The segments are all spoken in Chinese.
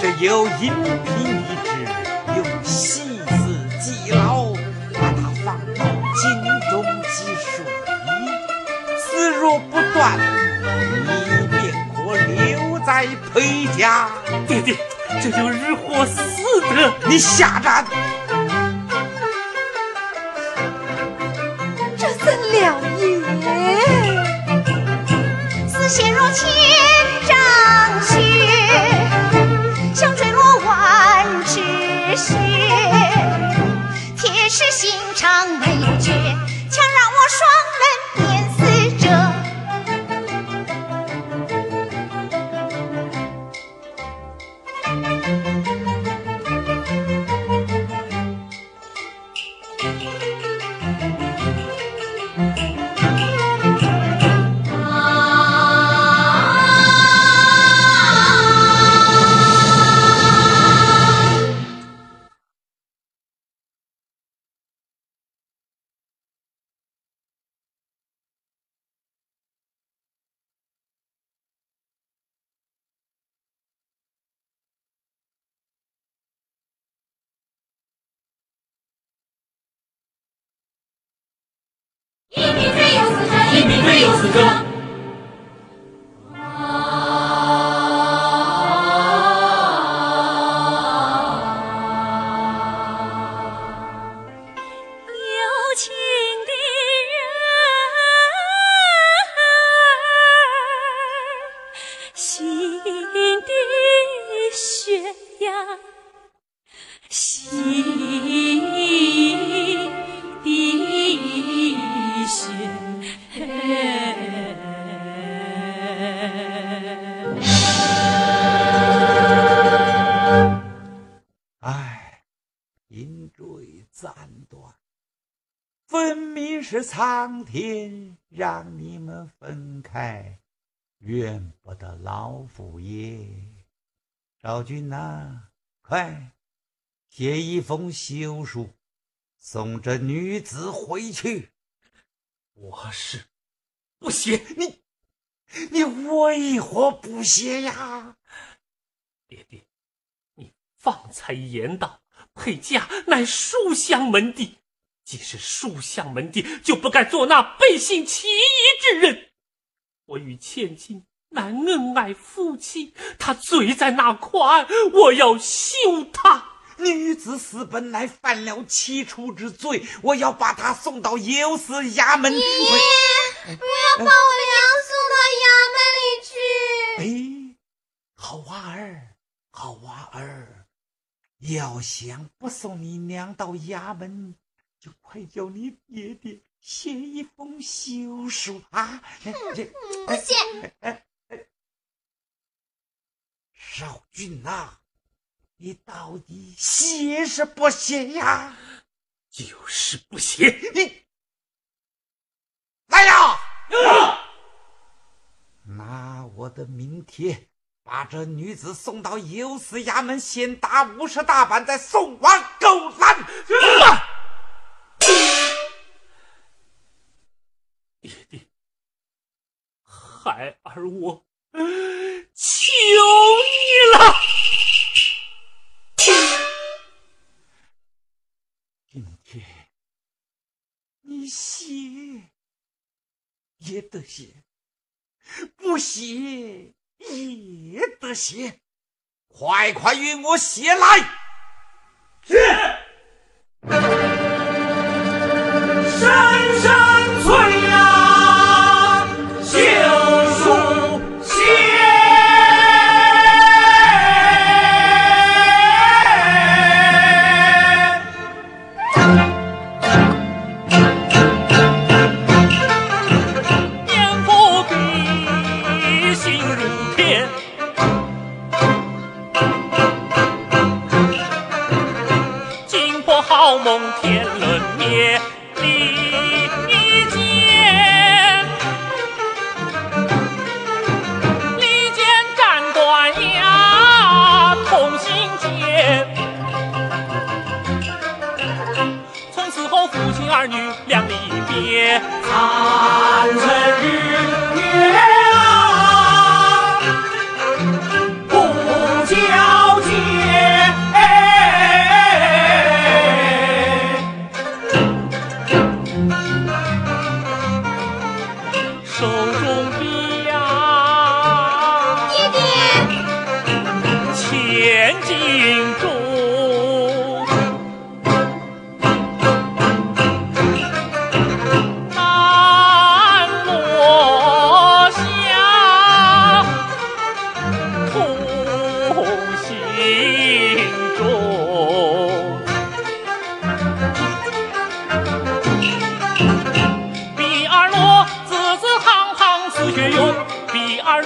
这有阴平一致，又细思极劳，把它放到井中积水。此若不断，你便可留在裴家。爹爹，这就日活死得。你下战！这怎了也？丝线若千丈雪，一匹最有资格，一匹最有此歌。苍天让你们分开，怨不得老夫爷。昭君呐、快写一封休书，送这女子回去。我是不写。你，你为何不写呀？爹爹，你方才言道，裴家乃书香门第，既是书香门第，就不该做那背信弃义之人。我与千金乃恩爱夫妻，他罪在哪块？我要休他。女子私本来犯了七出之罪，我要把她送到右司衙门。不要把我娘送到衙门里去。哎，好娃儿，好娃儿，要想不送你娘到衙门，就快叫你爹爹写一封休书啊！哎这不写。少俊呐、你到底写是不写呀？就是不写。你来呀！拿我的名帖，把这女子送到游司衙门，先打五十大板，再送往狗栏。爹爹，孩儿我求你了。今天你写也得写，不写也得写，快快与我写来！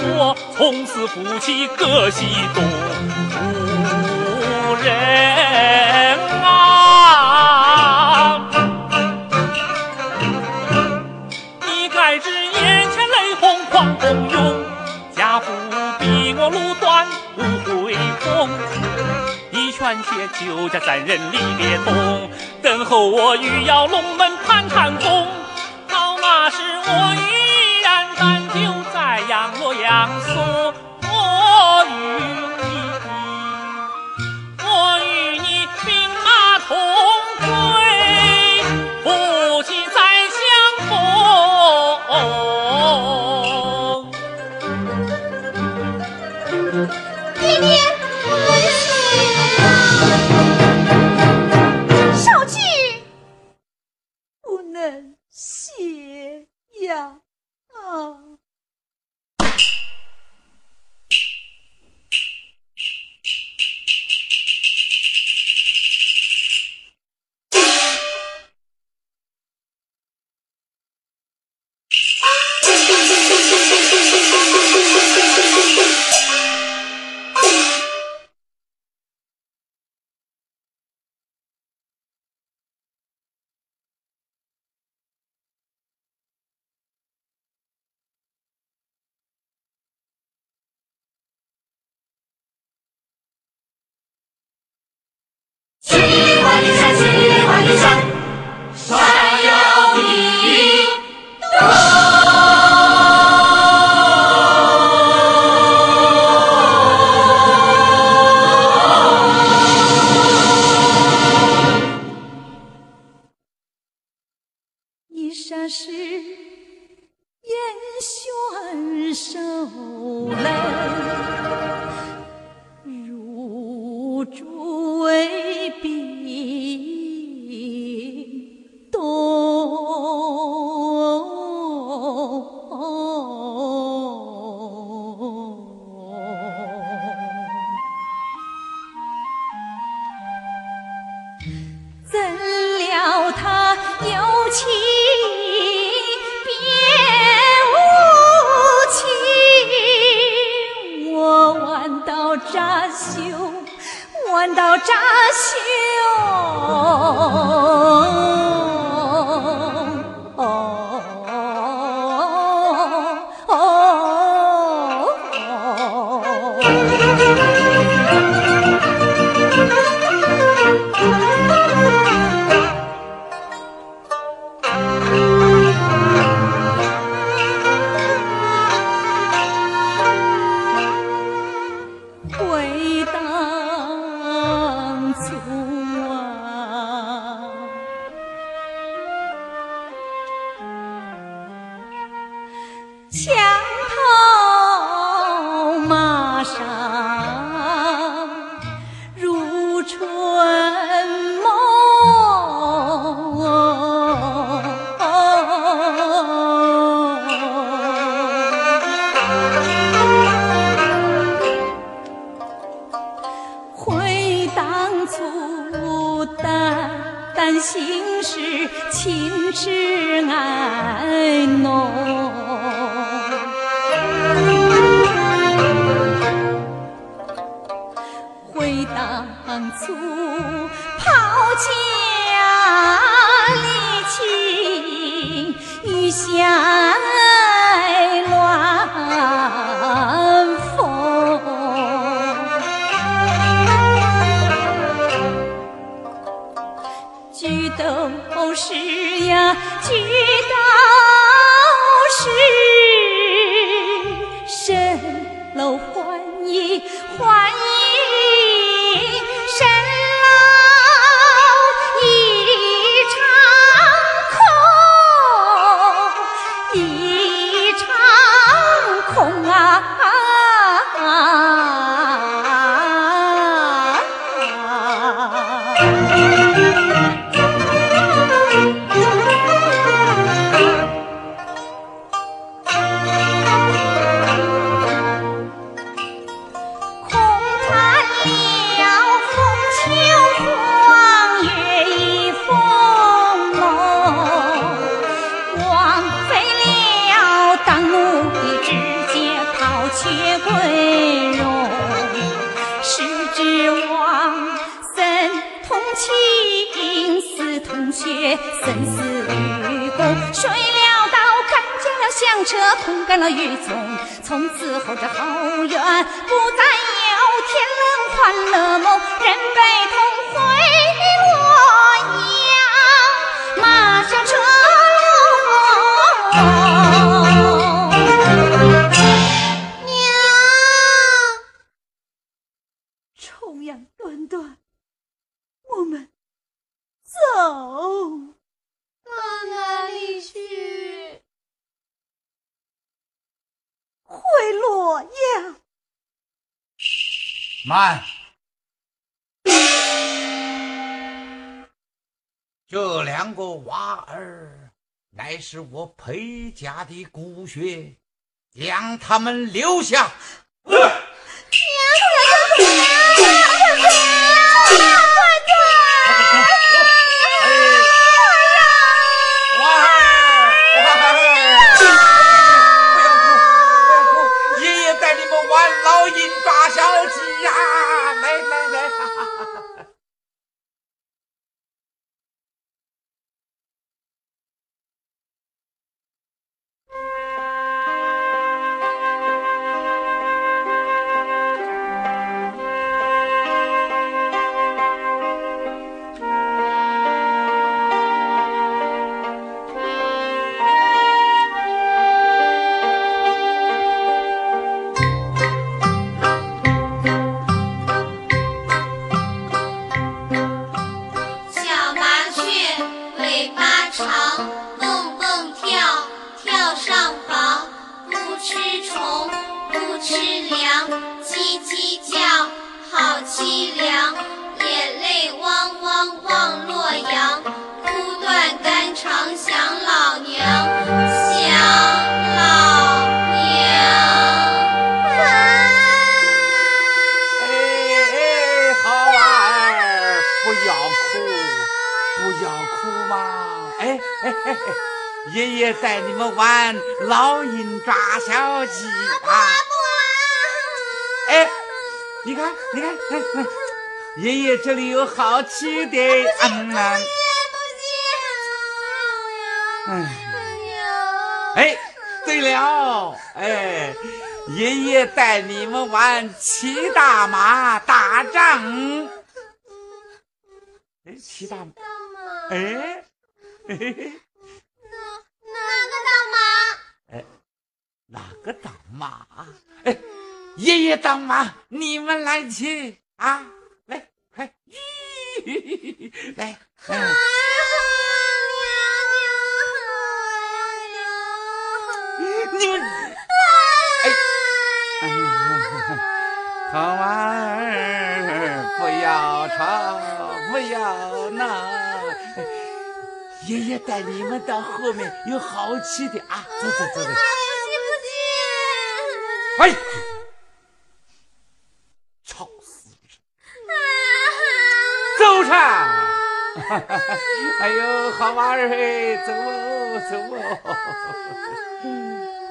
我从此夫妻各西东。夫人啊，你该知眼前雷轰狂风涌，家父逼我路断不回头。一劝且救家三人离别东，等候我欲要龙门盘看公。到那时我万里山，千里万里山，粗慢！这两个娃儿乃是我裴家的骨血，将他们留下。吃粮，叽叽叫，好凄凉。眼泪汪汪望洛阳，哭断肝肠想老娘，想老娘。哎，好儿，不要哭，不要哭嘛！哎哎哎哎，爷爷带你们玩老鹰抓小鸡啊！哎，你看，你看，哎哎，爷爷这里有好吃的，嗯啊，嗯。哎，对了，哎，爷爷带你们玩骑大马打仗。哎，骑大马，哎，嘿嘿嘿，哪个大马？哎，哪个大马？哎，爷爷当妈，你们来亲啊！来，快，吁，来，嗯。你们，哎，好娃儿，不要吵，不要闹。哎爷爷带你们到后面有好吃的啊！走走走走。哎，吵死人！走上。哎呦，好娃儿嘿，走哦，走哦。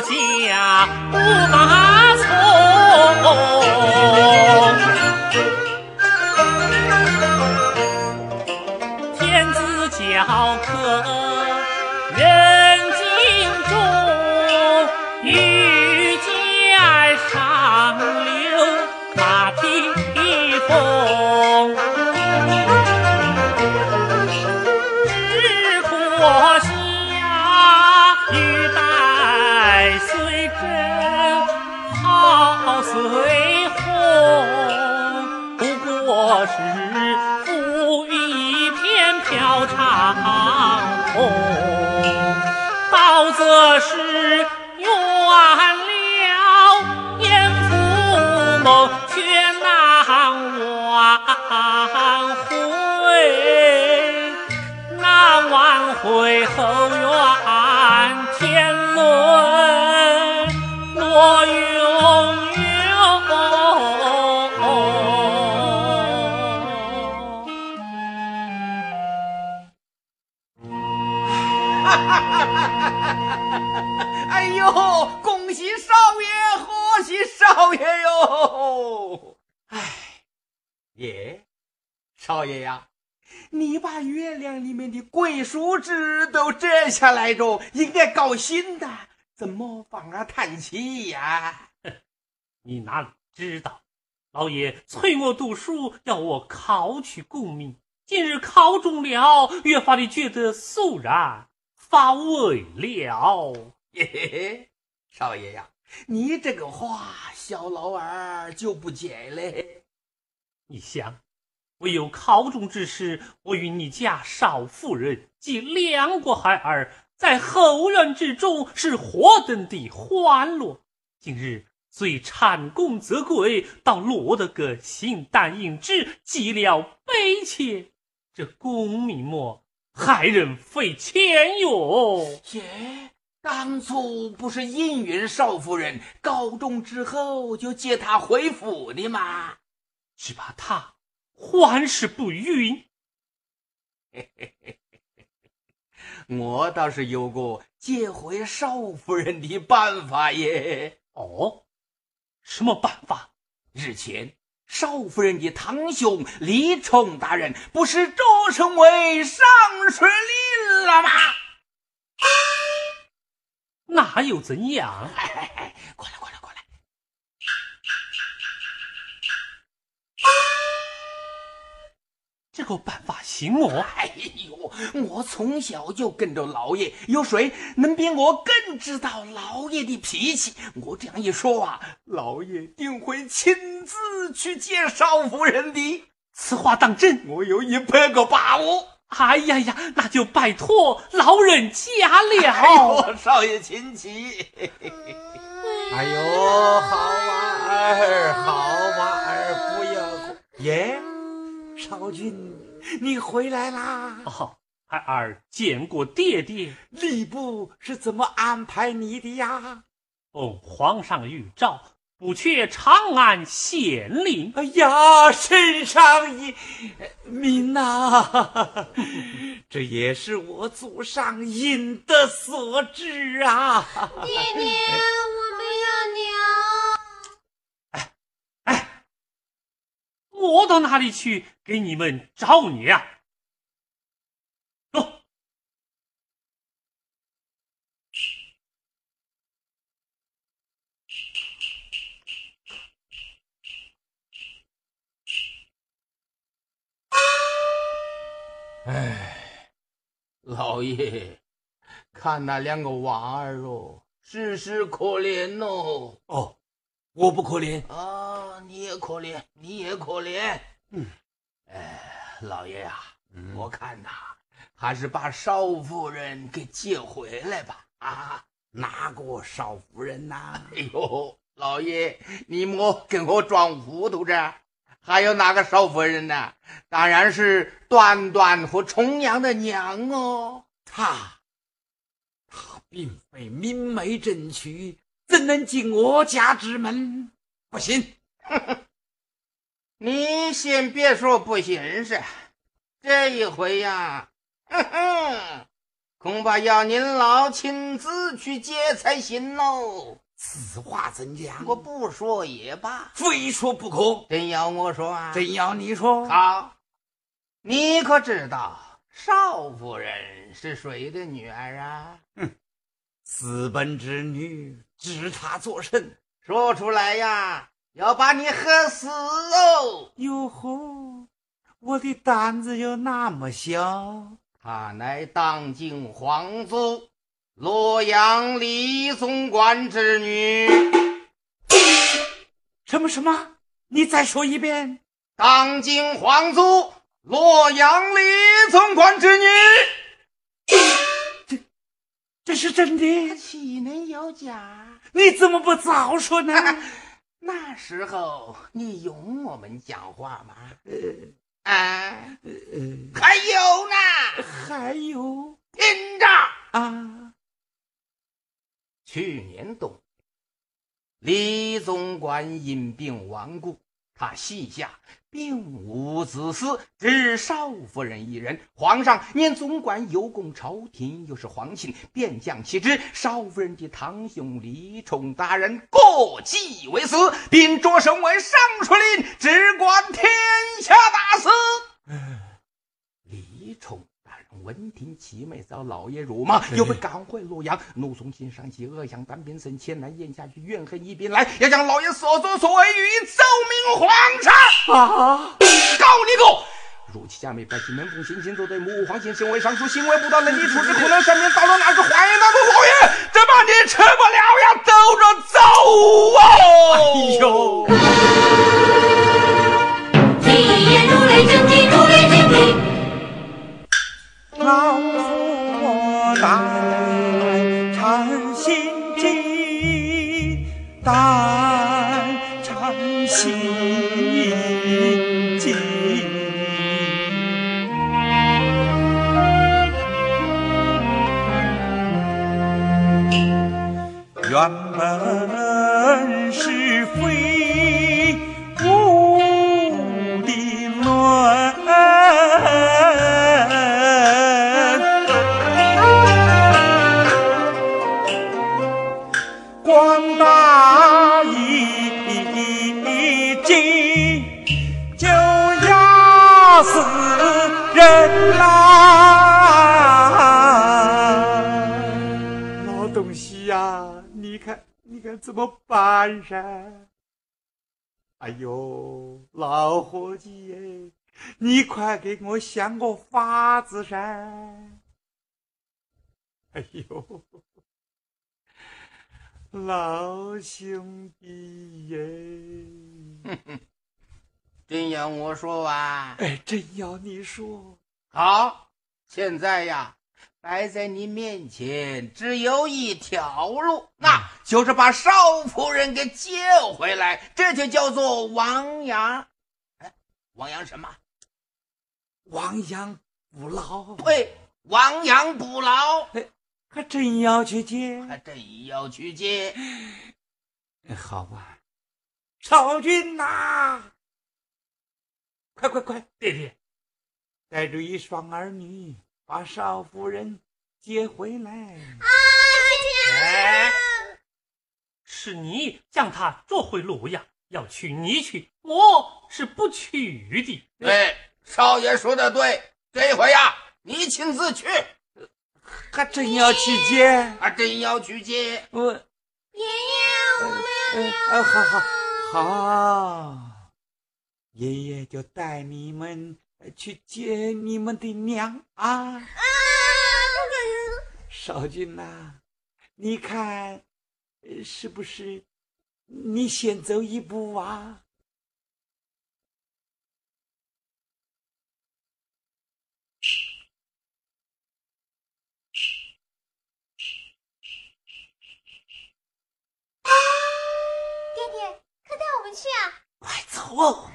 家不把少爷哟！哎，耶，少爷呀，你把月亮里面的桂树枝都摘下来着，应该高兴的，怎么反而叹气呀？你哪里知道，老爷催我读书，要我考取功名。今日考中了，越发的觉得肃然发威了。嘿嘿嘿，少爷呀，你这个话，小老儿就不解嘞。你想，唯有考中之时，我与你家少夫人及两个孩儿在后院之中是何等的欢乐。今日虽产功则贵，倒落得个形单影只，寂寥悲切，这功名么，害人费钱哟。耶，当初不是应允少夫人高中之后就接她回府的吗？只怕他还是不允。我倒是有个接回少夫人的办法耶。哦，什么办法？日前少夫人的堂兄李冲大人不是擢升为上水令了吗？那又怎样？过来过来过来！这个办法行哦？哎呦，我从小就跟着老爷，有谁能比我更知道老爷的脾气？我这样一说啊，老爷定会亲自去见少夫人的。此话当真？我有一百个把握。哎呀呀，那就拜托老人家了。哎呦，少爷请起。哎呦，好娃儿，好娃儿，不要哭。耶，少君，你回来啦！哦，孩儿见过爹爹。吏部是怎么安排你的呀？哦皇上御诏，不缺长安县令。哎呀，身上一民呐！这也是我祖上引的所致啊！爹爹，我们要娘。哎哎我到哪里去给你们找娘？走。哎，老爷，看那两个娃儿哦，事事可怜哦。哦，我不可怜啊，你也可怜，你也可怜。嗯，哎，老爷呀、我看呐，还是把少夫人给接回来吧。啊，哪个少夫人呐、哎呦，老爷，你莫跟我装糊涂着。还有哪个少夫人呢？当然是端端和重阳的娘哦。她，她并非明媒正娶，怎能进我家之门？不行！你先别说不行是，这一回呀，哼哼，恐怕要您老亲自去接才行喽。此话怎讲？我不说也罢，非说不可。真要我说啊，真要你说，好，你可知道少夫人是谁的女儿啊？哼，私奔之女，知她作甚？说出来呀，要把你喝死哦！哟呵，我的胆子有那么小？她乃当今皇族。洛阳李总管之女，什么什么？你再说一遍。当今皇族洛阳李总管之女，这这是真的？岂能有假？你怎么不早说呢？那时候你用我们讲话吗？呃啊，还有呢？还有。听着啊！去年冬，李总管因病亡故，他膝下并无子嗣，只少夫人一人。皇上念总管有功朝廷，又是皇亲，便将其职。少夫人的堂兄李冲大人过继为嗣，并擢升为尚书令，只管天下大事。李冲。闻听其妹遭老爷辱骂，又被赶回洛阳。怒从心上起，恶向胆边生，千难咽下去，怨恨一边来，要将老爷所作所为予以奏明皇上。啊！告你个！如其家妹百姓门风心心作对，母皇亲身为尚书，行为不当，能力处置，可能上面到了哪个欢迎那个老爷？这把你吃不了呀，走着走啊！哎呦！一言如雷震地，如雷震地。老夫代唱心经，代唱心经。原本么办噻？哎呦，老伙计，你快给我想个法子噻！哎呦，老兄弟耶！真要我说啊？哎，真要你说。好，现在呀，摆在你面前只有一条路，那就是把少夫人给接回来，这就叫做亡羊。哎，亡羊什么？亡羊补牢。对，亡羊补牢。哎，还真要去接？还真要去接？好吧，少君呐！快快快，爹爹，带着一双儿女，把少夫人接回来。啊，哎，是你将她捉回洛阳，要娶你去，我是不去的。对，少爷说的对，这回呀，你亲自去，还真要去接，还真要去接。我爷爷，我们，呃，好好好。爷爷就带你们去接你们的娘啊！少君呐，你看是不是？你先走一步啊！爹爹，快带我们去啊！快走！